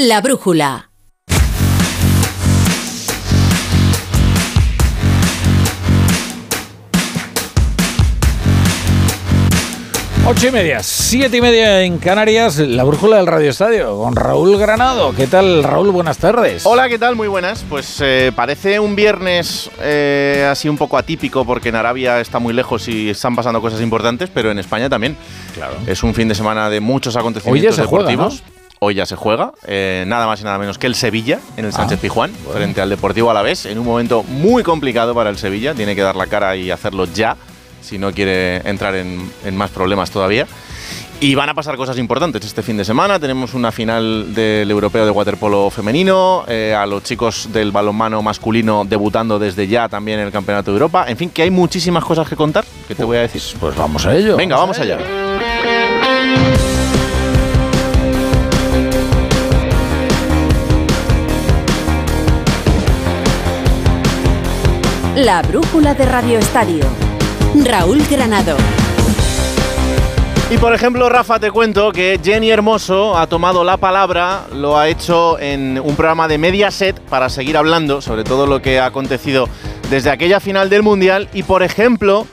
La brújula. Ocho y media, siete y media en Canarias, la brújula del Radio Estadio, con Raúl Granado. ¿Qué tal, Raúl? Buenas tardes. Hola, ¿qué tal? Muy buenas. Pues eh, parece un viernes eh, así un poco atípico porque en Arabia está muy lejos y están pasando cosas importantes, pero en España también. Claro. Es un fin de semana de muchos acontecimientos Hoy ya se juega, deportivos. Hoy ya se juega, eh, nada más y nada menos que el Sevilla en el Sánchez Ah, Pizjuán, bueno. frente al Deportivo Alavés, en un momento muy complicado para el Sevilla. Tiene que dar la cara y hacerlo ya, si no quiere entrar en, en más problemas todavía. Y van a pasar cosas importantes este fin de semana. Tenemos una final del europeo de waterpolo femenino, eh, a los chicos del balonmano masculino debutando desde ya también en el Campeonato de Europa. En fin, que hay muchísimas cosas que contar, que te voy a decir. Pues vamos a ello. Venga, vamos a allá. La brújula de Radio Estadio. Raúl Granado. Y por ejemplo, Rafa, te cuento que Jenny Hermoso ha tomado la palabra, lo ha hecho en un programa de Mediaset para seguir hablando sobre todo lo que ha acontecido desde aquella final del Mundial. Y por ejemplo,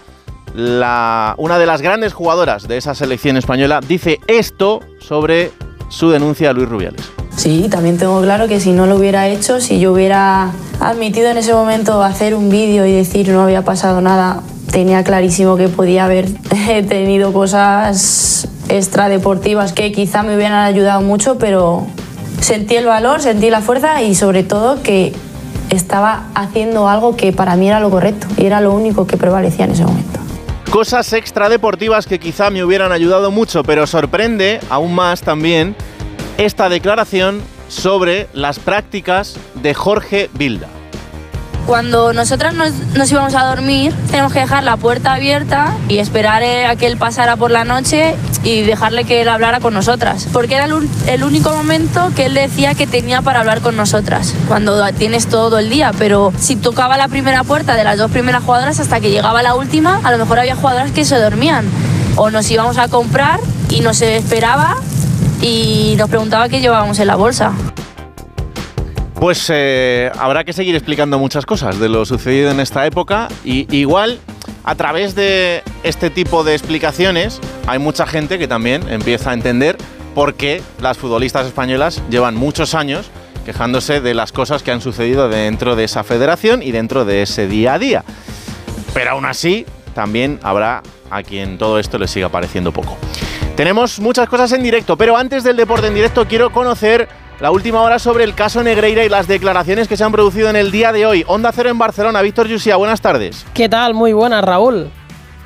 una de las grandes jugadoras de esa selección española dice esto sobre su denuncia a Luis Rubiales. Sí, también tengo claro que si no lo hubiera hecho, si yo hubiera admitido en ese momento hacer un vídeo y decir no había pasado nada, tenía clarísimo que podía haber tenido cosas extradeportivas que quizá me hubieran ayudado mucho, pero sentí el valor, sentí la fuerza y sobre todo que estaba haciendo algo que para mí era lo correcto y era lo único que prevalecía en ese momento. Cosas extradeportivas que quizá me hubieran ayudado mucho, pero sorprende aún más también esta declaración sobre las prácticas de Jorge Bilda. Cuando nosotras nos, nos íbamos a dormir, tenemos que dejar la puerta abierta y esperar eh, a que él pasara por la noche y dejarle que él hablara con nosotras. Porque era el, el único momento que él decía que tenía para hablar con nosotras. Cuando tienes todo el día, pero si tocaba la primera puerta de las dos primeras jugadoras hasta que llegaba la última, a lo mejor había jugadoras que se dormían. O nos íbamos a comprar y nos esperaba y nos preguntaba qué llevábamos en la bolsa. Pues eh, habrá que seguir explicando muchas cosas de lo sucedido en esta época y igual a través de este tipo de explicaciones hay mucha gente que también empieza a entender por qué las futbolistas españolas llevan muchos años quejándose de las cosas que han sucedido dentro de esa federación y dentro de ese día a día. Pero aún así, también habrá a quien todo esto le siga pareciendo poco. Tenemos muchas cosas en directo, pero antes del deporte en directo quiero conocer la última hora sobre el caso Negreira y las declaraciones que se han producido en el día de hoy. Onda Cero en Barcelona, Víctor Yusia, buenas tardes. ¿Qué tal? Muy buenas, Raúl.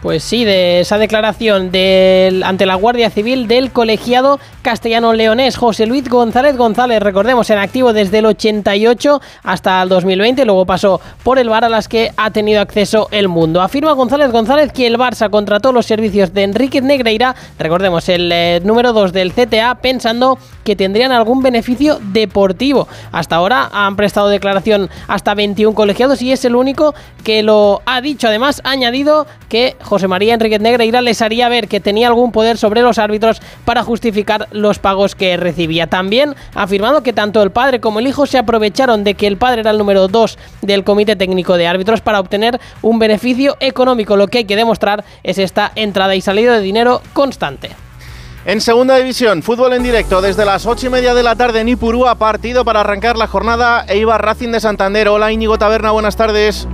Pues sí, de esa declaración del, ante la Guardia Civil del colegiado castellano-leonés José Luis González González, recordemos, en activo desde el 88 hasta el 2020, luego pasó por el Bar a las que ha tenido acceso el mundo. Afirma González González que el Barça contrató los servicios de Enrique Negreira, recordemos, el eh, número 2 del CTA, pensando que tendrían algún beneficio deportivo. Hasta ahora han prestado declaración hasta 21 colegiados y es el único que lo ha dicho. Además, ha añadido que José María Enriquez Negreira les haría ver que tenía algún poder sobre los árbitros para justificar los pagos que recibía. También ha afirmado que tanto el padre como el hijo se aprovecharon de que el padre era el número 2 del Comité Técnico de Árbitros para obtener un beneficio económico. Lo que hay que demostrar es esta entrada y salida de dinero constante. En segunda división, fútbol en directo desde las 8 y media de la tarde en Ipurúa, partido para arrancar la jornada Eibar Racing de Santander. Hola Íñigo Taberna, buenas tardes.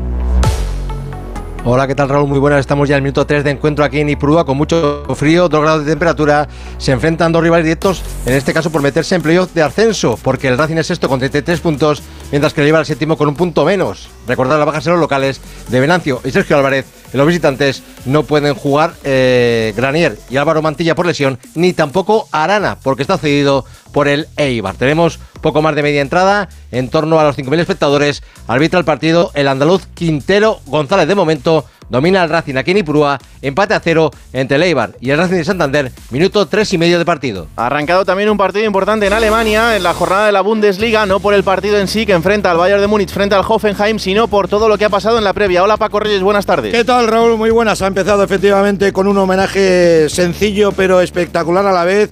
Hola, ¿qué tal Raúl? Muy buenas. Estamos ya en el minuto 3 de encuentro aquí en Ipurúa con mucho frío, 2 grados de temperatura. Se enfrentan dos rivales directos, en este caso por meterse en playoff de ascenso, porque el Racing es sexto con 33 puntos, mientras que el Eibar es séptimo con un punto menos. Recordar las bajas en los locales de Venancio y Sergio Álvarez. En los visitantes no pueden jugar eh, Granier y Álvaro Mantilla por lesión, ni tampoco Arana, porque está cedido por el Eibar. Tenemos poco más de media entrada, en torno a los 5.000 espectadores. Arbitra el partido el andaluz Quintero González. De momento, domina el Racing aquí en Ipurúa, empate a cero entre el Eibar y el Racing de Santander, minuto tres y medio de partido. Ha arrancado también un partido importante en Alemania, en la jornada de la Bundesliga, no por el partido en sí que enfrenta al Bayern de Múnich frente al Hoffenheim, sino por todo lo que ha pasado en la previa. Hola Paco Reyes, buenas tardes. ¿Qué tal Raúl? Muy buenas. Ha empezado efectivamente con un homenaje sencillo pero espectacular a la vez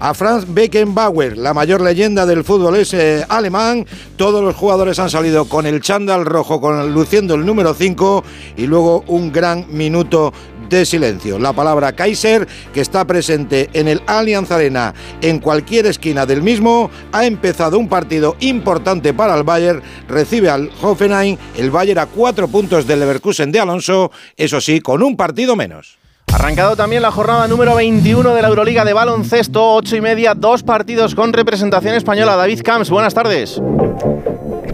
a Franz Beckenbauer, la mayor leyenda del fútbol es alemán. Todos los jugadores han salido con el chándal rojo, con, luciendo el número 5 y luego un gran minuto de silencio. La palabra Kaiser, que está presente en el Allianz Arena en cualquier esquina del mismo, ha empezado un partido importante para el Bayern. Recibe al Hoffenheim, el Bayern a cuatro puntos del Leverkusen de Alonso, eso sí, con un partido menos. Arrancado también la jornada número 21 de la Euroliga de baloncesto, 8 y media, dos partidos con representación española. David Camps, buenas tardes.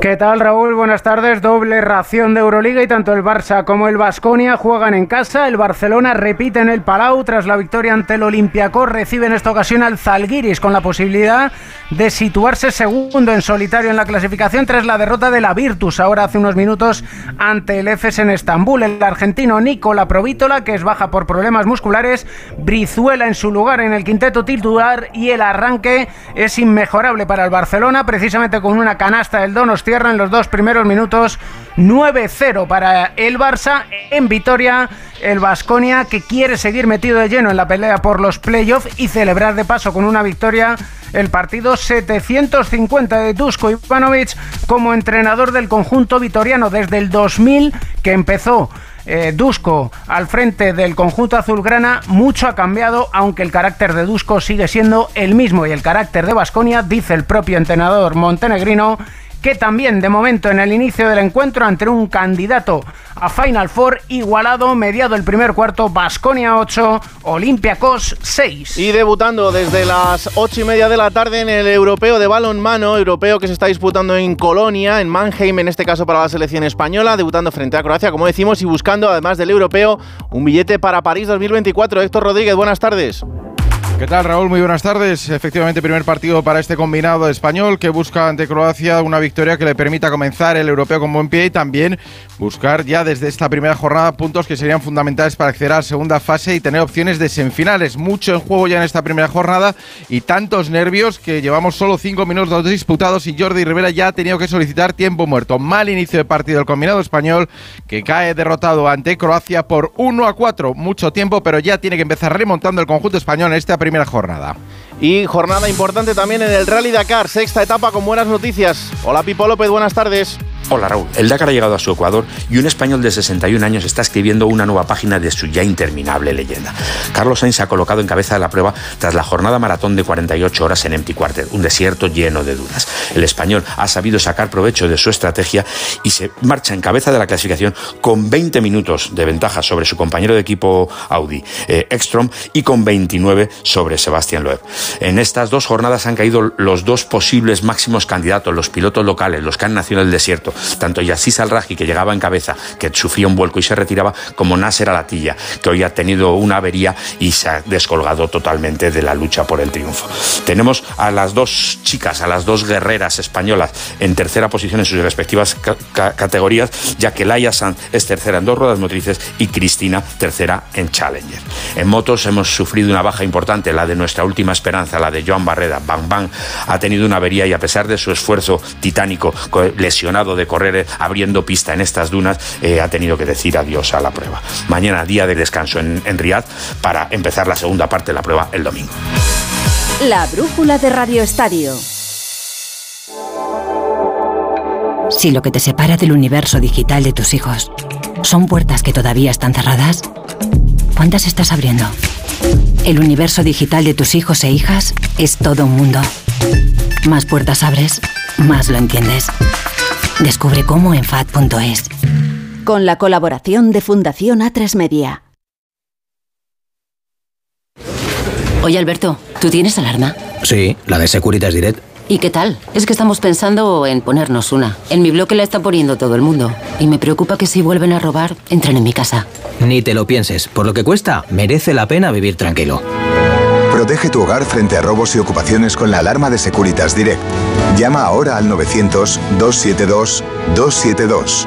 ¿Qué tal Raúl? Buenas tardes. Doble ración de Euroliga y tanto el Barça como el Basconia juegan en casa. El Barcelona repite en el Palau tras la victoria ante el Olympiacos. Recibe en esta ocasión al Zalgiris con la posibilidad de situarse segundo en solitario en la clasificación tras la derrota de la Virtus ahora hace unos minutos ante el EFES en Estambul. El argentino Nicola Provítola que es baja por problemas musculares. Brizuela en su lugar en el quinteto titular y el arranque es inmejorable para el Barcelona precisamente con una canasta del Donosti en los dos primeros minutos. 9-0 para el Barça en Vitoria. El Vasconia que quiere seguir metido de lleno en la pelea por los playoffs y celebrar de paso con una victoria el partido 750 de Dusko Ivanovic como entrenador del conjunto vitoriano desde el 2000 que empezó eh, Dusko al frente del conjunto azulgrana, mucho ha cambiado, aunque el carácter de Dusko sigue siendo el mismo y el carácter de Vasconia, dice el propio entrenador montenegrino, que también de momento en el inicio del encuentro ante un candidato a Final Four igualado, mediado el primer cuarto, Basconia 8, Olympiacos 6. Y debutando desde las 8 y media de la tarde en el europeo de balonmano, europeo que se está disputando en Colonia, en Mannheim, en este caso para la selección española, debutando frente a Croacia, como decimos, y buscando además del europeo un billete para París 2024. Héctor Rodríguez, buenas tardes. ¿Qué tal, Raúl? Muy buenas tardes. Efectivamente, primer partido para este combinado español que busca ante Croacia una victoria que le permita comenzar el europeo con buen pie y también buscar ya desde esta primera jornada puntos que serían fundamentales para acceder a la segunda fase y tener opciones de semifinales. Mucho en juego ya en esta primera jornada y tantos nervios que llevamos solo cinco minutos disputados y Jordi Rivera ya ha tenido que solicitar tiempo muerto. Mal inicio de partido del combinado español que cae derrotado ante Croacia por 1 a 4. Mucho tiempo, pero ya tiene que empezar remontando el conjunto español en esta primera primera jornada. Y jornada importante también en el Rally Dakar, sexta etapa con buenas noticias. Hola Pipo López, buenas tardes. Hola Raúl, el Dakar ha llegado a su Ecuador y un español de 61 años está escribiendo una nueva página de su ya interminable leyenda. Carlos Sainz se ha colocado en cabeza de la prueba tras la jornada maratón de 48 horas en Empty Quarter, un desierto lleno de dudas. El español ha sabido sacar provecho de su estrategia y se marcha en cabeza de la clasificación con 20 minutos de ventaja sobre su compañero de equipo Audi, eh, Ekstrom, y con 29 sobre Sebastián Loeb. En estas dos jornadas han caído los dos posibles máximos candidatos, los pilotos locales, los que han nacido en el desierto tanto Yassis Al-Raji, que llegaba en cabeza, que sufría un vuelco y se retiraba, como Nasser Alatilla, que hoy ha tenido una avería y se ha descolgado totalmente de la lucha por el triunfo. Tenemos a las dos chicas, a las dos guerreras españolas en tercera posición en sus respectivas categorías, ya que Laia Sanz es tercera en dos ruedas motrices y Cristina tercera en Challenger. En motos hemos sufrido una baja importante, la de nuestra última esperanza, la de Joan Barreda. Bang Bang ha tenido una avería y a pesar de su esfuerzo titánico, lesionado de correr eh, abriendo pista en estas dunas, eh, ha tenido que decir adiós a la prueba. Mañana día de descanso en, en Riyadh para empezar la segunda parte de la prueba el domingo. La brújula de Radio Estadio. Si lo que te separa del universo digital de tus hijos son puertas que todavía están cerradas, ¿cuántas estás abriendo? El universo digital de tus hijos e hijas es todo un mundo. Más puertas abres, más lo entiendes. Descubre cómo en FAD.es. Con la colaboración de Fundación A3 Media. Oye Alberto, ¿tú tienes alarma? Sí, la de Securitas Direct. ¿Y qué tal? Es que estamos pensando en ponernos una. En mi bloque la está poniendo todo el mundo. Y me preocupa que si vuelven a robar, entren en mi casa. Ni te lo pienses. Por lo que cuesta, merece la pena vivir tranquilo. Protege tu hogar frente a robos y ocupaciones con la alarma de Securitas Direct. Llama ahora al 900-272-272.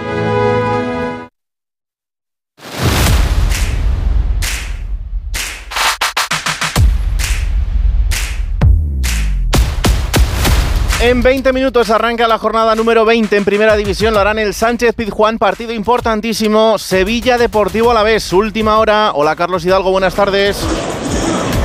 En 20 minutos arranca la jornada número 20 en Primera División. Lo harán el Sánchez Pizjuán, partido importantísimo. Sevilla Deportivo a la vez, última hora. Hola Carlos Hidalgo, buenas tardes.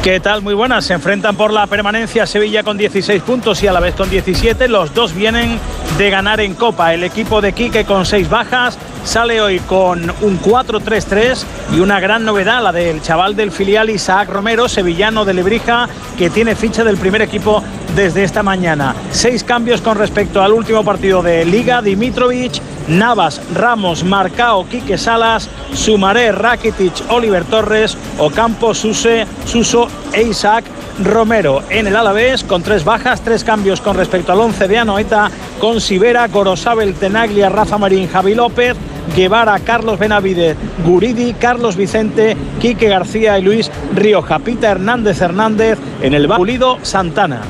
¿Qué tal? Muy buenas. Se enfrentan por la permanencia Sevilla con 16 puntos y a la vez con 17. Los dos vienen de ganar en Copa. El equipo de Quique con 6 bajas sale hoy con un 4-3-3 y una gran novedad, la del chaval del filial Isaac Romero, sevillano de Lebrija, que tiene ficha del primer equipo desde esta mañana. Seis cambios con respecto al último partido de Liga. Dimitrovic, Navas, Ramos, Marcao, Quique Salas, Sumaré, Rakitic, Oliver Torres, Ocampo, Suse, Suso e Isaac Romero. En el Alavés, con tres bajas, tres cambios con respecto al 11 de Anoeta, con Sibera, Gorosabel, Tenaglia, Rafa Marín, Javi López, Guevara, Carlos Benavide, Guridi, Carlos Vicente, Quique García y Luis Rioja, Pita Hernández Hernández, en el Pulido Santana.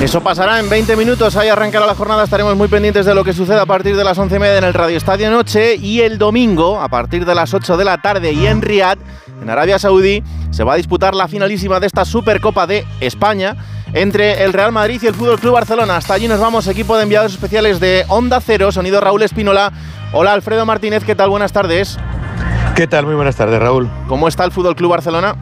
Eso pasará en 20 minutos. Ahí arrancará la jornada. Estaremos muy pendientes de lo que suceda a partir de las 11 y media en el Radio Estadio Noche. Y el domingo, a partir de las 8 de la tarde y en Riyadh, en Arabia Saudí, se va a disputar la finalísima de esta Supercopa de España entre el Real Madrid y el Fútbol Club Barcelona. Hasta allí nos vamos, equipo de enviados especiales de Onda Cero, sonido Raúl Espínola. Hola Alfredo Martínez, ¿qué tal? Buenas tardes. ¿Qué tal? Muy buenas tardes, Raúl. ¿Cómo está el Fútbol Club Barcelona?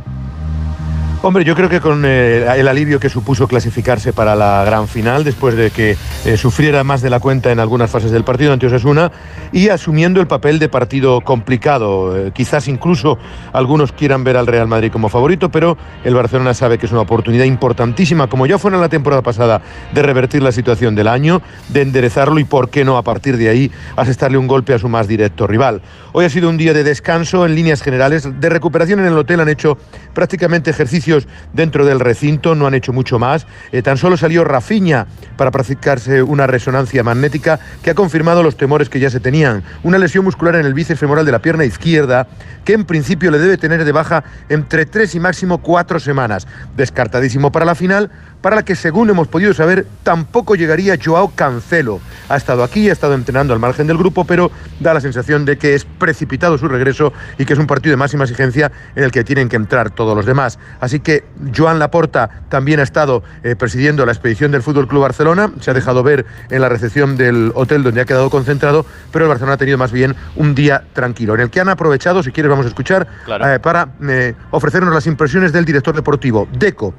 Hombre, yo creo que con eh, el alivio que supuso clasificarse para la gran final, después de que eh, sufriera más de la cuenta en algunas fases del partido ante Osasuna, y asumiendo el papel de partido complicado. Eh, quizás incluso algunos quieran ver al Real Madrid como favorito, pero el Barcelona sabe que es una oportunidad importantísima, como ya fue en la temporada pasada, de revertir la situación del año, de enderezarlo y, por qué no, a partir de ahí, asestarle un golpe a su más directo rival. Hoy ha sido un día de descanso en líneas generales, de recuperación en el hotel, han hecho prácticamente ejercicio dentro del recinto, no han hecho mucho más. Eh, tan solo salió Rafiña para practicarse una resonancia magnética que ha confirmado los temores que ya se tenían. Una lesión muscular en el bíceps femoral de la pierna izquierda que en principio le debe tener de baja entre tres y máximo cuatro semanas. Descartadísimo para la final, para la que según hemos podido saber tampoco llegaría Joao Cancelo. Ha estado aquí, ha estado entrenando al margen del grupo, pero da la sensación de que es precipitado su regreso y que es un partido de máxima exigencia en el que tienen que entrar todos los demás. Así que Joan Laporta también ha estado eh, presidiendo la expedición del Fútbol Club Barcelona, se ha dejado ver en la recepción del hotel donde ha quedado concentrado, pero el Barcelona ha tenido más bien un día tranquilo, en el que han aprovechado, si quieres vamos a escuchar, eh, para eh, ofrecernos las impresiones del director deportivo, Deco.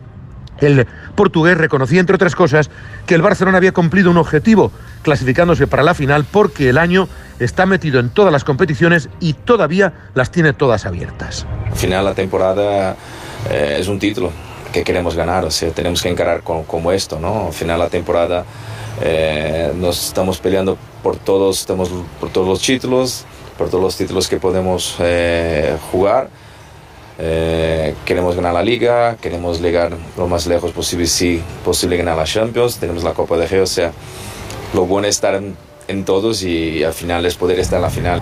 El portugués reconocía, entre otras cosas, que el Barcelona había cumplido un objetivo, clasificándose para la final, porque el año está metido en todas las competiciones y todavía las tiene todas abiertas. Al final la temporada eh, es un título que queremos ganar, o sea, tenemos que encarar como esto, ¿no? Al final la temporada eh, nos estamos peleando por todos, estamos por todos los títulos, por todos los títulos que podemos eh, jugar. Queremos ganar la liga, queremos llegar lo más lejos posible, si posible ganar la Champions, tenemos la Copa de G, o sea, lo bueno es estar en, en todos y al final es poder estar en la final.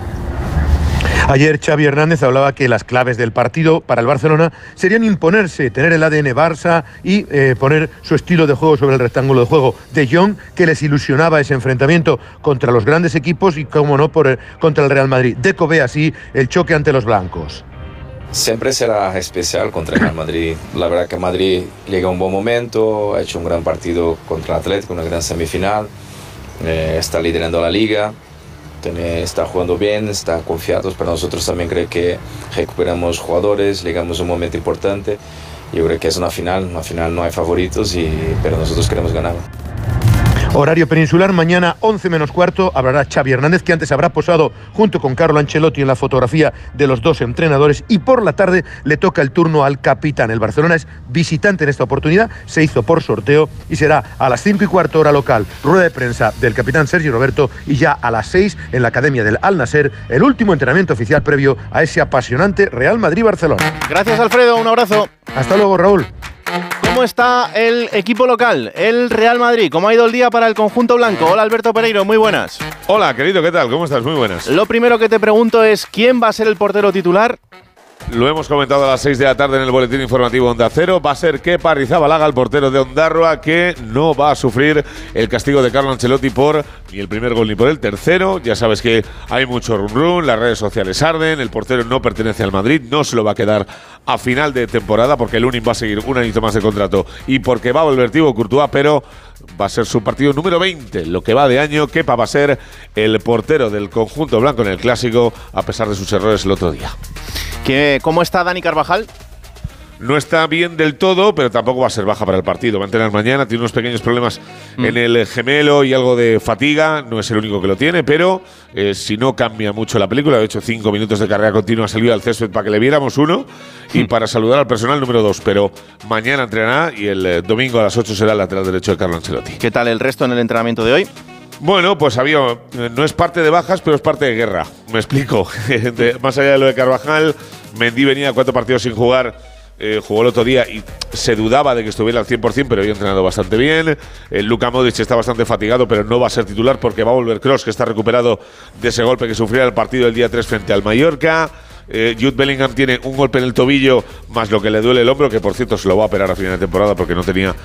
Ayer Xavi Hernández hablaba que las claves del partido para el Barcelona serían imponerse, tener el ADN Barça y eh, poner su estilo de juego sobre el rectángulo de juego de Jong, que les ilusionaba ese enfrentamiento contra los grandes equipos y, como no, por contra el Real Madrid. Deco ve así el choque ante los blancos. Siempre será especial contra el Real Madrid. La verdad que Madrid llega a un buen momento, ha hecho un gran partido contra el Atlético, una gran semifinal, eh, está liderando la liga está jugando bien, está confiados, pero nosotros también creo que recuperamos jugadores, llegamos a un momento importante. Yo creo que es una final, una final no hay favoritos, y, pero nosotros queremos ganar. Horario peninsular, mañana 11 menos cuarto, hablará Xavi Hernández, que antes habrá posado junto con Carlo Ancelotti en la fotografía de los dos entrenadores, y por la tarde le toca el turno al capitán. El Barcelona es visitante en esta oportunidad, se hizo por sorteo y será a las 5 y cuarto hora local, rueda de prensa del capitán Sergio Roberto, y ya a las 6 en la Academia del Al Nasser, el último entrenamiento oficial previo a ese apasionante Real Madrid-Barcelona. Gracias Alfredo, un abrazo. Hasta luego Raúl. ¿Cómo está el equipo local, el Real Madrid? ¿Cómo ha ido el día para el conjunto blanco? Hola Alberto Pereiro, muy buenas. Hola querido, ¿qué tal? ¿Cómo estás? Muy buenas. Lo primero que te pregunto es, ¿quién va a ser el portero titular? Lo hemos comentado a las 6 de la tarde en el boletín informativo Onda Cero. Va a ser que Rizabalaga, el portero de Ondarroa, que no va a sufrir el castigo de Carlo Ancelotti por ni el primer gol ni por el tercero. Ya sabes que hay mucho rum rum, las redes sociales arden, el portero no pertenece al Madrid, no se lo va a quedar a final de temporada porque el va a seguir un añito más de contrato y porque va a volver Thibaut Courtois, pero Va a ser su partido número 20, lo que va de año. Kepa va a ser el portero del conjunto blanco en el clásico, a pesar de sus errores el otro día. ¿Qué, ¿Cómo está Dani Carvajal? No está bien del todo, pero tampoco va a ser baja para el partido. Va a entrenar mañana, tiene unos pequeños problemas Mm. en el gemelo y algo de fatiga. No es el único que lo tiene, pero eh, si no cambia mucho la película, de hecho, cinco minutos de carrera continua salió al césped para que le viéramos uno y Mm. para saludar al personal número dos. Pero mañana entrenará y el eh, domingo a las 8 será el lateral derecho de Carlo Ancelotti. ¿Qué tal el resto en el entrenamiento de hoy? Bueno, pues había. eh, No es parte de bajas, pero es parte de guerra. Me explico. De- más allá de lo de Carvajal, Mendy venía cuatro partidos sin jugar. Eh, jugó el otro día y se dudaba de que estuviera al 100%, pero había entrenado bastante bien. Eh, Luka Modric está bastante fatigado, pero no va a ser titular porque va a volver Cross, que está recuperado de ese golpe que sufrió el partido del día 3 frente al Mallorca. Eh, Jude Bellingham tiene un golpe en el tobillo, más lo que le duele el hombro, que por cierto se lo va a operar a final de temporada porque no tenía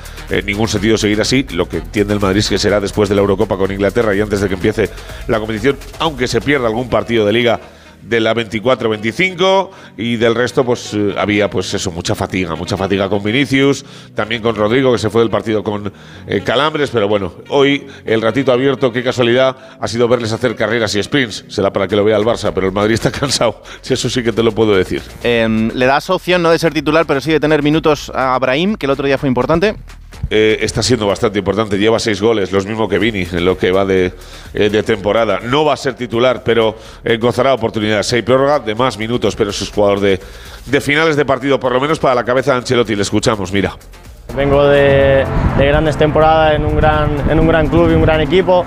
ningún sentido seguir así. Lo que entiende el Madrid es que será después de la Eurocopa con Inglaterra y antes de que empiece la competición, aunque se pierda algún partido de liga de la 24-25 y del resto pues eh, había pues eso mucha fatiga mucha fatiga con Vinicius también con Rodrigo que se fue del partido con eh, calambres pero bueno hoy el ratito abierto qué casualidad ha sido verles hacer carreras y sprints será para que lo vea el Barça pero el Madrid está cansado si eso sí que te lo puedo decir Em, le das opción no de ser titular, pero sí de tener minutos a Abraham, que el otro día fue importante. Eh, está siendo bastante importante. Lleva seis goles, los mismos que Vini en lo que va de, eh, de temporada. No va a ser titular, pero eh, gozará oportunidades. Seis prórroga de más minutos, pero es jugador de, de finales de partido, por lo menos para la cabeza de Ancelotti. Le escuchamos, mira. Vengo de, de grandes temporadas en un gran, en un gran club y un gran equipo.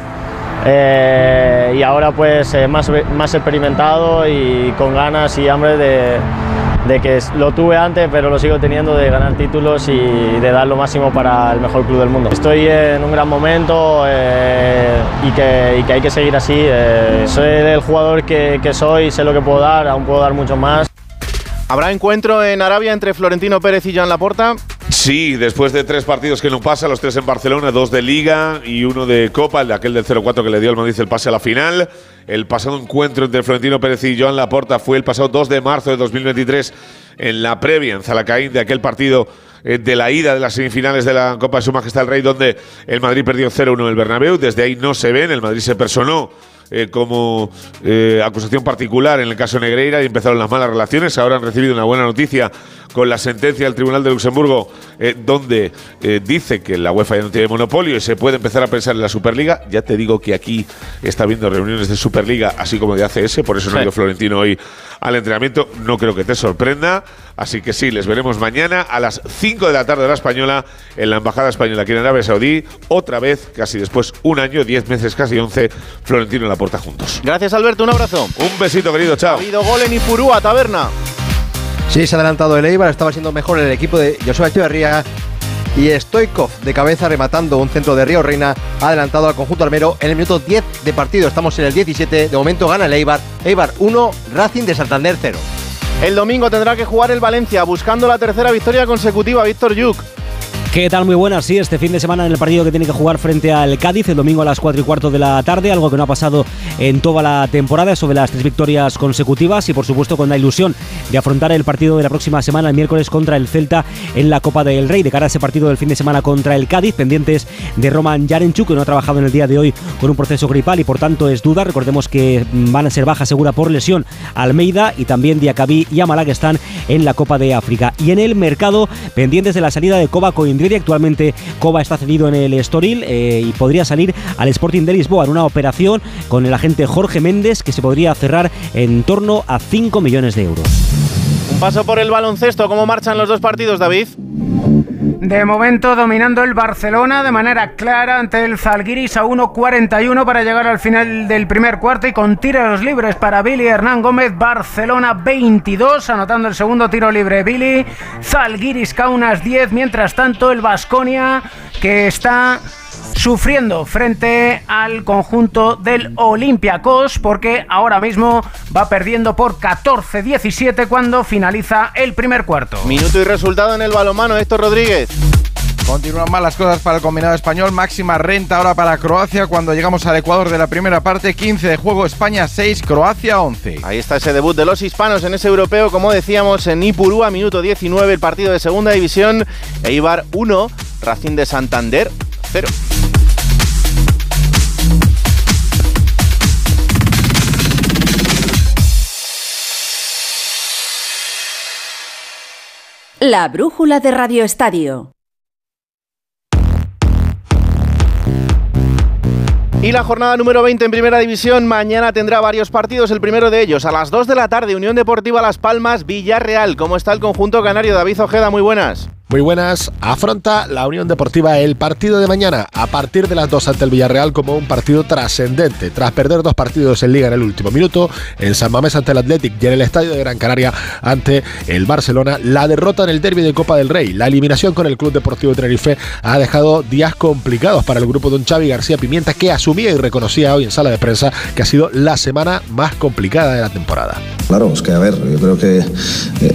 eh, y ahora pues más, más experimentado y con ganas y hambre de, de que lo tuve antes pero lo sigo teniendo de ganar títulos y de dar lo máximo para el mejor club del mundo. Estoy en un gran momento eh, y, que, hay que seguir así. eh, soy el jugador que, soy, sé lo que puedo dar, aún puedo dar mucho más. ¿Habrá encuentro en Arabia entre Florentino Pérez y Joan Laporta? Sí, después de tres partidos que no pasa, los tres en Barcelona, dos de Liga y uno de Copa, el de aquel del 0-4 que le dio al Madrid el pase a la final. El pasado encuentro entre Florentino Pérez y Joan Laporta fue el pasado 2 de marzo de 2023 en la previa en Zalacaín de aquel partido eh, de la ida de las semifinales de la Copa de Su Majestad el Rey, donde el Madrid perdió 0-1 en el Bernabéu. Desde ahí no se ven, el Madrid se personó eh, como eh, acusación particular en el caso Negreira y empezaron las malas relaciones. Ahora han recibido una buena noticia con la sentencia del Tribunal de Luxemburgo, eh, donde eh, dice que la UEFA ya no tiene monopolio y se puede empezar a pensar en la Superliga. Ya te digo que aquí está habiendo reuniones de Superliga, así como de ACS, por eso no ha ido Florentino hoy al entrenamiento. No creo que te sorprenda. Así que sí, les veremos mañana a las 5 de la tarde de la Española en la Embajada Española aquí en Arabia Saudí. Otra vez, casi después un año, 10 meses, casi 11, Florentino y la puerta juntos. Gracias, Alberto. Un abrazo. Un besito, querido. Chao. Ha habido gol en Ipurúa, Taberna. Sí, se ha adelantado el Eibar, estaba siendo mejor el equipo de Joseba Echeverría y Stoikov de cabeza rematando un centro de Río Reina ha adelantado al conjunto armero en el minuto 10 de partido. Estamos en el 17, de momento gana el Eibar. Eibar 1, Racing de Santander 0. El domingo tendrá que jugar el Valencia buscando la tercera victoria consecutiva, Víctor Yuk. ¿Qué tal? Muy buenas. Sí, este fin de semana en el partido que tiene que jugar frente al Cádiz, el domingo a las 4 y cuarto de la tarde, algo que no ha pasado en toda la temporada, sobre las tres victorias consecutivas y por supuesto con la ilusión de afrontar el partido de la próxima semana, el miércoles, contra el Celta en la Copa del Rey. De cara a ese partido del fin de semana contra el Cádiz, pendientes de Roman Yarenchuk, que no ha trabajado en el día de hoy con un proceso gripal y por tanto es duda. Recordemos que van a ser baja segura por lesión Almeida y también Diacabí y Amala que están en la Copa de África. Y en el mercado, pendientes de la salida de Coba Coindreri, actualmente Coba está cedido en el Estoril eh, y podría salir al Sporting de Lisboa en una operación con el agente Jorge Méndez que se podría cerrar en torno a 5 millones de euros. Un paso por el baloncesto. ¿Cómo marchan los dos partidos, David? De momento dominando el Barcelona de manera clara ante el Zalgiris a 1.41 para llegar al final del primer cuarto y con tiros libres para Billy Hernán Gómez. Barcelona 22 anotando el segundo tiro libre Billy. Zalgiris Kaunas 10. Mientras tanto el Vasconia que está sufriendo frente al conjunto del Olympiacos porque ahora mismo va perdiendo por 14-17 cuando finaliza el primer cuarto. Minuto y resultado en el balonmano, Héctor Rodríguez. Continúan mal las cosas para el combinado español. Máxima renta ahora para Croacia cuando llegamos al Ecuador de la primera parte. 15 de juego, España 6, Croacia 11. Ahí está ese debut de los hispanos en ese europeo, como decíamos, en Ipurúa, minuto 19, el partido de segunda división. Eibar 1, Racing de Santander 0. La brújula de Radio Estadio. Y la jornada número 20 en Primera División mañana tendrá varios partidos. El primero de ellos a las 2 de la tarde, Unión Deportiva Las Palmas, Villarreal. ¿Cómo está el conjunto canario? David Ojeda, muy buenas. Muy buenas. Afronta la Unión Deportiva el partido de mañana a partir de las 2 ante el Villarreal como un partido trascendente. Tras perder dos partidos en Liga en el último minuto, en San Mamés ante el Athletic y en el Estadio de Gran Canaria ante el Barcelona, la derrota en el derby de Copa del Rey, la eliminación con el Club Deportivo Tenerife ha dejado días complicados para el grupo de un Xavi García Pimienta que asumía y reconocía hoy en sala de prensa que ha sido la semana más complicada de la temporada. Claro, es que a ver, yo creo que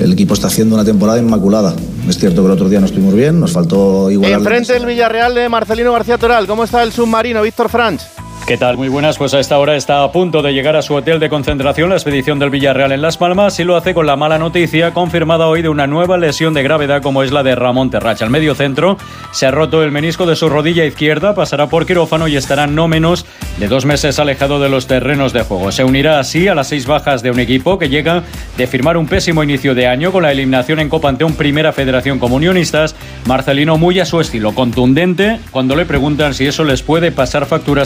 el equipo está haciendo una temporada inmaculada. Es cierto que el otro día no estuvimos bien, nos faltó igual. Enfrente del Villarreal de Marcelino García Toral. ¿Cómo está el submarino, Víctor Franch? ¿Qué tal? Muy buenas. Pues a esta hora está a punto de llegar a su hotel de concentración la expedición del Villarreal en Las Palmas y lo hace con la mala noticia confirmada hoy de una nueva lesión de gravedad como es la de Ramón Terracha. Al medio centro se ha roto el menisco de su rodilla izquierda, pasará por quirófano y estará no menos de dos meses alejado de los terrenos de juego. Se unirá así a las seis bajas de un equipo que llega de firmar un pésimo inicio de año con la eliminación en Copa ante un Primera Federación Comunionistas. Marcelino muy a su estilo, contundente cuando le preguntan si eso les puede pasar factura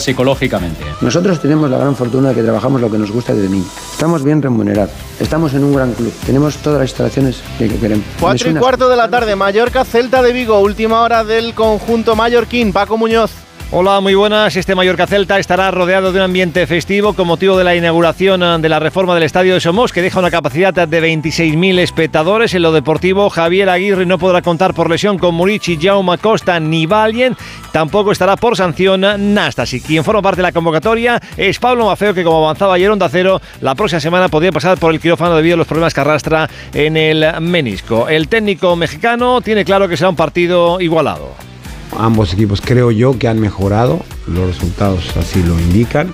Nosotros tenemos la gran fortuna de que trabajamos lo que nos gusta desde niños. Estamos bien remunerados. Estamos en un gran club. Tenemos todas las instalaciones que queremos. Cuatro y cuarto de la tarde, Mallorca, Celta de Vigo, última hora del conjunto mallorquín. Paco Muñoz. Hola, muy buenas. Este Mallorca Celta estará rodeado de un ambiente festivo con motivo de la inauguración eh, de la reforma del estadio de Somos, que deja una capacidad de 26.000 espectadores. En lo deportivo, Javier Aguirre no podrá contar por lesión con Murici, Jaume Costa ni Valien. Tampoco estará por sanción Nastasi. Quien forma parte de la convocatoria es Pablo Mafeo, que como avanzaba ayer Onda Cero, la próxima semana podría pasar por el quirófano debido a los problemas que arrastra en el menisco. El técnico mexicano tiene claro que será un partido igualado. Ambos equipos creo yo que han mejorado, los resultados así lo indican.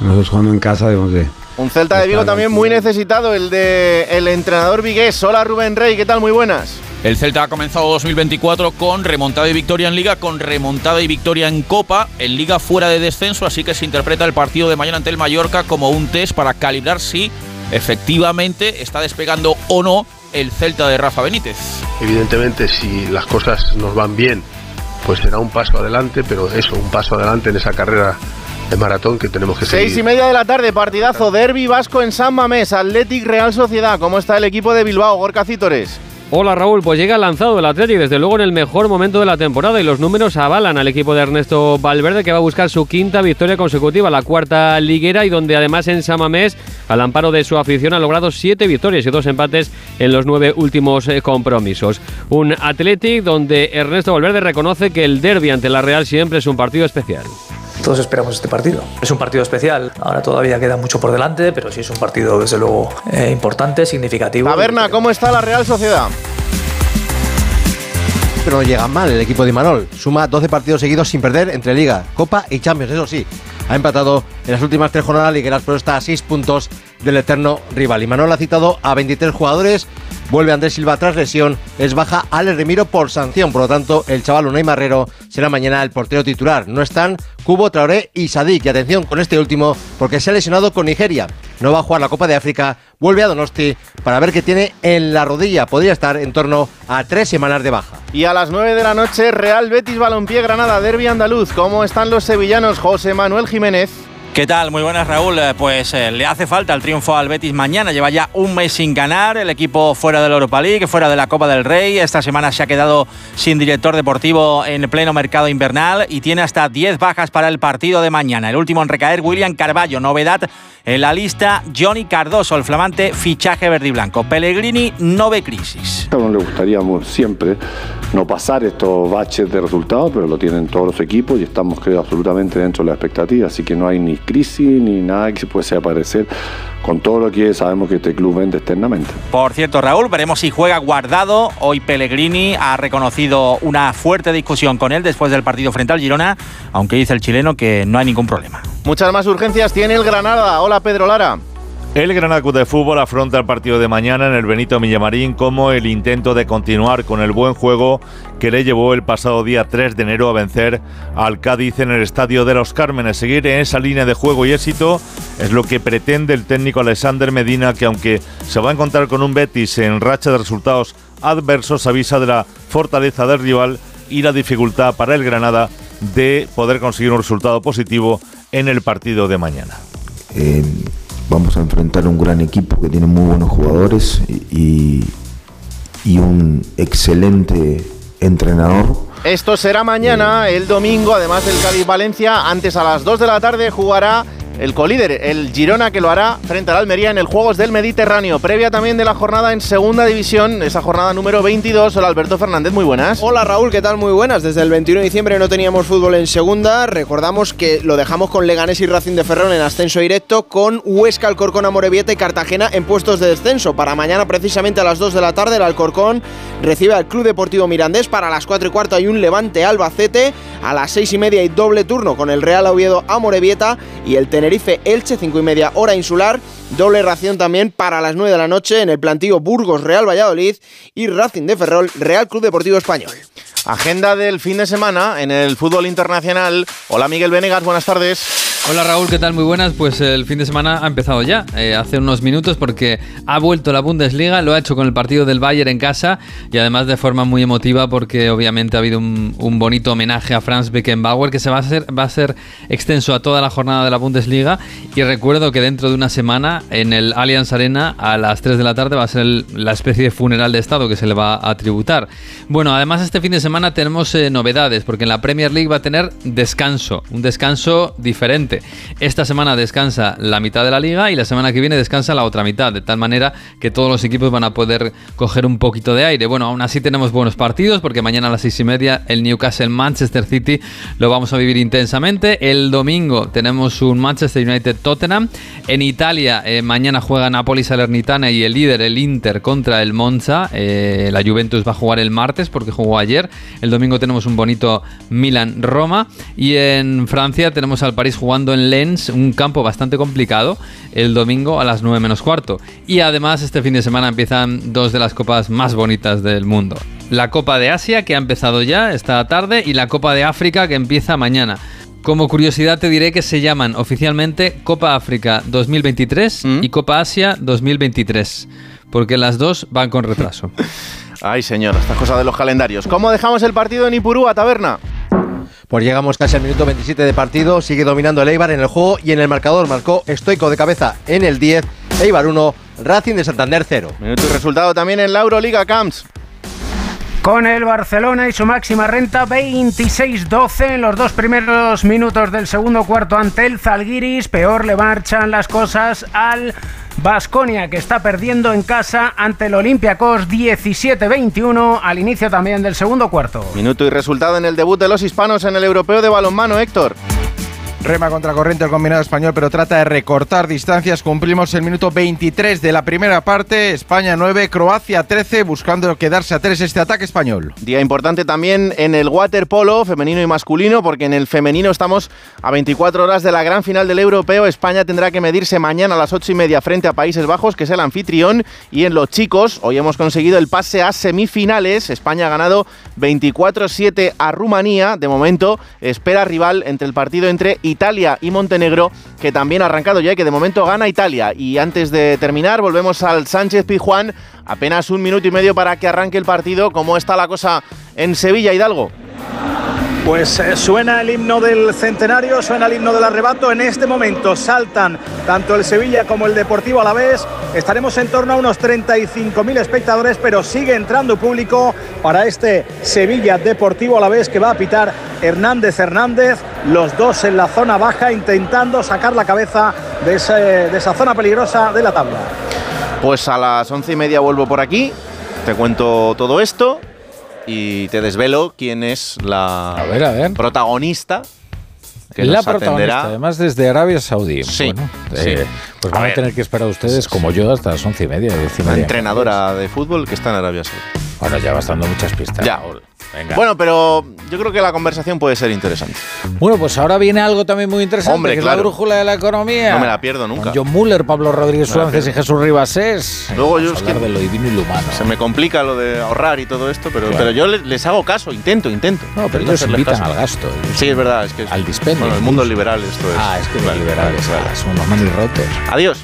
Nosotros jugando en casa debemos de... Un Celta de Vigo también muy necesitado, el de el entrenador Vigués. Hola Rubén Rey, ¿qué tal? Muy buenas. El Celta ha comenzado 2024 con remontada y victoria en Liga, con remontada y victoria en Copa, en Liga fuera de descenso, así que se interpreta el partido de mañana ante el Mallorca como un test para calibrar si efectivamente está despegando o no el Celta de Rafa Benítez. Evidentemente, si las cosas nos van bien pues será un paso adelante, pero eso, un paso adelante en esa carrera de maratón que tenemos que seguir. Seis y media de la tarde, partidazo, derby vasco en San Mamés, Athletic Real Sociedad. ¿Cómo está el equipo de Bilbao, Gorka Cítores? Hola Raúl, pues llega lanzado el Athletic desde luego en el mejor momento de la temporada y los números avalan al equipo de Ernesto Valverde que va a buscar su quinta victoria consecutiva, la cuarta liguera y donde además en Samamés, al amparo de su afición, ha logrado siete victorias y dos empates en los nueve últimos eh, compromisos. Un Athletic donde Ernesto Valverde reconoce que el derby ante la Real siempre es un partido especial. Todos esperamos este partido. Es un partido especial. Ahora todavía queda mucho por delante, pero sí es un partido desde luego eh, importante, significativo. Taberna, ¿cómo está la Real Sociedad? Pero no llega mal el equipo de Imanol. Suma 12 partidos seguidos sin perder entre Liga, Copa y Champions. Eso sí, ha empatado en las últimas tres jornadas ligueras, pero está a 6 puntos del eterno rival. Imanol ha citado a 23 jugadores. Vuelve Andrés Silva tras lesión, es baja Ale Remiro por sanción, por lo tanto el chaval Unai Marrero será mañana el portero titular. No están Cubo, Traoré y Sadik. Y atención con este último porque se ha lesionado con Nigeria. No va a jugar la Copa de África, vuelve a Donosti para ver qué tiene en la rodilla. Podría estar en torno a tres semanas de baja. Y a las 9 de la noche, Real Betis Balompié Granada, Derby Andaluz. ¿Cómo están los sevillanos? José Manuel Jiménez. ¿Qué tal? Muy buenas, Raúl. Eh, Pues eh, le hace falta el triunfo al Betis mañana. Lleva ya un mes sin ganar. El equipo fuera de la Europa League, fuera de la Copa del Rey. Esta semana se ha quedado sin director deportivo en pleno mercado invernal y tiene hasta 10 bajas para el partido de mañana. El último en recaer, William Carballo. Novedad en la lista, Johnny Cardoso, el flamante fichaje verde y blanco. Pellegrini no ve crisis. A uno le gustaría siempre no pasar estos baches de resultados, pero lo tienen todos los equipos y estamos creo absolutamente dentro de la expectativa, así que no hay ni crisis ni nada que se pueda aparecer con todo lo que sabemos que este club vende externamente. Por cierto, Raúl, veremos si juega guardado. Hoy Pellegrini ha reconocido una fuerte discusión con él después del partido frente al Girona, aunque dice el chileno que no hay ningún problema. Muchas más urgencias tiene el Granada. Hola Pedro Lara. El Granada de Fútbol afronta el partido de mañana en el Benito Villamarín como el intento de continuar con el buen juego que le llevó el pasado día 3 de enero a vencer al Cádiz en el Estadio de los Cármenes. Seguir en esa línea de juego y éxito es lo que pretende el técnico Alexander Medina, que aunque se va a encontrar con un Betis en racha de resultados adversos, avisa de la fortaleza del rival y la dificultad para el Granada de poder conseguir un resultado positivo en el partido de mañana. Vamos a enfrentar un gran equipo que tiene muy buenos jugadores y, y un excelente entrenador. Esto será mañana, el domingo, además del Cádiz Valencia. Antes a las 2 de la tarde jugará el colíder, el Girona, que lo hará frente al Almería en el Juegos del Mediterráneo. Previa también de la jornada en Segunda División, esa jornada número 22. Hola Alberto Fernández, muy buenas. Hola Raúl, ¿qué tal? Muy buenas. Desde el 21 de diciembre no teníamos fútbol en Segunda. Recordamos que lo dejamos con Leganés y Racing de Ferrol en ascenso directo, con Huesca, Alcorcón, Amorebieta y Cartagena en puestos de descenso. Para mañana, precisamente a las 2 de la tarde, el Alcorcón recibe al Club Deportivo Mirandés. Para las 4 y cuarto hay un Levante Albacete. A las 6 y media hay doble turno con el Real Oviedo Amorebieta y el Tenerife Elche, 5 y media hora insular. Doble ración también para las 9 de la noche en el plantío Burgos Real Valladolid y Racing de Ferrol Real Club Deportivo Español. Agenda del fin de semana en el fútbol internacional. Hola Miguel Venegas, buenas tardes. Hola Raúl, ¿qué tal? Muy buenas. Pues el fin de semana ha empezado ya, eh, hace unos minutos, porque ha vuelto la Bundesliga, lo ha hecho con el partido del Bayern en casa y además de forma muy emotiva porque obviamente ha habido un, bonito homenaje a Franz Beckenbauer que se va a, hacer, va a ser extenso a toda la jornada de la Bundesliga y recuerdo que dentro de una semana en el Allianz Arena a las 3 de la tarde va a ser la especie de funeral de Estado que se le va a tributar. Bueno, además este fin de semana tenemos eh, novedades porque en la Premier League va a tener descanso, un descanso diferente. Esta semana descansa la mitad de la liga y la semana que viene descansa la otra mitad, de tal manera que todos los equipos van a poder coger un poquito de aire. Bueno, aún así tenemos buenos partidos porque mañana a las seis y media el Newcastle Manchester City lo vamos a vivir intensamente. El domingo tenemos un Manchester United Tottenham. En Italia eh, mañana juega Napoli Salernitana y el líder el Inter contra el Monza. Eh, la Juventus va a jugar el martes porque jugó ayer. El domingo tenemos un bonito Milan Roma y en Francia tenemos al París jugando en Lens, un campo bastante complicado, el domingo a las 9 menos cuarto. Y además este fin de semana empiezan dos de las copas más bonitas del mundo. La Copa de Asia que ha empezado ya esta tarde y la Copa de África que empieza mañana. Como curiosidad te diré que se llaman oficialmente Copa África 2023 y Copa Asia 2023, porque las dos van con retraso. Ay, señor, estas cosas de los calendarios. ¿Cómo dejamos el partido en Ipurú a Taberna? Pues llegamos casi al minuto 27 de partido, sigue dominando el Eibar en el juego y en el marcador marcó Estoico de cabeza en el 10, Eibar 1, Racing de Santander 0. Minuto y resultado también en la Euroliga Camps. Con el Barcelona y su máxima renta 26-12 en los dos primeros minutos del segundo cuarto ante el Zalgiris. Peor le marchan las cosas al Basconia que está perdiendo en casa ante el Olympiacos 17-21 al inicio también del segundo cuarto. Minuto y resultado en el debut de los hispanos en el europeo de balonmano, Héctor. Rema contra corriente el combinado español, pero trata de recortar distancias. Cumplimos el minuto 23 de la primera parte. España 9, Croacia 13, buscando quedarse a 3 este ataque español. Día importante también en el waterpolo femenino y masculino, porque en el femenino estamos a 24 horas de la gran final del europeo. España tendrá que medirse mañana a las 8 y media frente a Países Bajos, que es el anfitrión. Y en los chicos, hoy hemos conseguido el pase a semifinales. España ha ganado 24-7 a Rumanía. De momento, espera rival entre el partido entre Italia y Montenegro, que también ha arrancado ya y que de momento gana Italia. Y antes de terminar, volvemos al Sánchez Pijuán. Apenas un minuto y medio para que arranque el partido. ¿Cómo está la cosa en Sevilla, Hidalgo? Pues eh, suena el himno del centenario, suena el himno del arrebato. En este momento saltan tanto el Sevilla como el Deportivo a la vez. Estaremos en torno a unos 35.000 espectadores, pero sigue entrando público para este Sevilla Deportivo a la vez que va a pitar Hernández Hernández. Los dos en la zona baja intentando sacar la cabeza de, de esa zona peligrosa de la tabla. Pues a las once y media vuelvo por aquí, te cuento todo esto y te desvelo quién es la protagonista que la protagonista, atenderá. además desde Arabia Saudí. Sí, Bueno, sí. eh, pues van a, tener que esperar ustedes, como yo, hasta las once y media, diez y entrenadora de fútbol que está en Arabia Saudí. Bueno, ya vas dando muchas pistas. Ya. Venga. Bueno, pero yo creo que la conversación puede ser interesante. Bueno, pues ahora viene algo también muy interesante, Hombre, que es claro. la brújula de la economía. No me la pierdo nunca. Con John Muller, Pablo Rodríguez Suárez y. Jesús Ribasés. Luego yo es que- de lo divino y lo humano. Se me complica lo de ahorrar y todo esto, pero, Claro. pero yo le- les hago caso, intento, intento. No, pero ellos invitan caso. al gasto. Sí, es verdad, es que al dispendio. Bueno, el mundo liberal esto es. Ah, es que los liberales ah, son unos manis rotos. Adiós.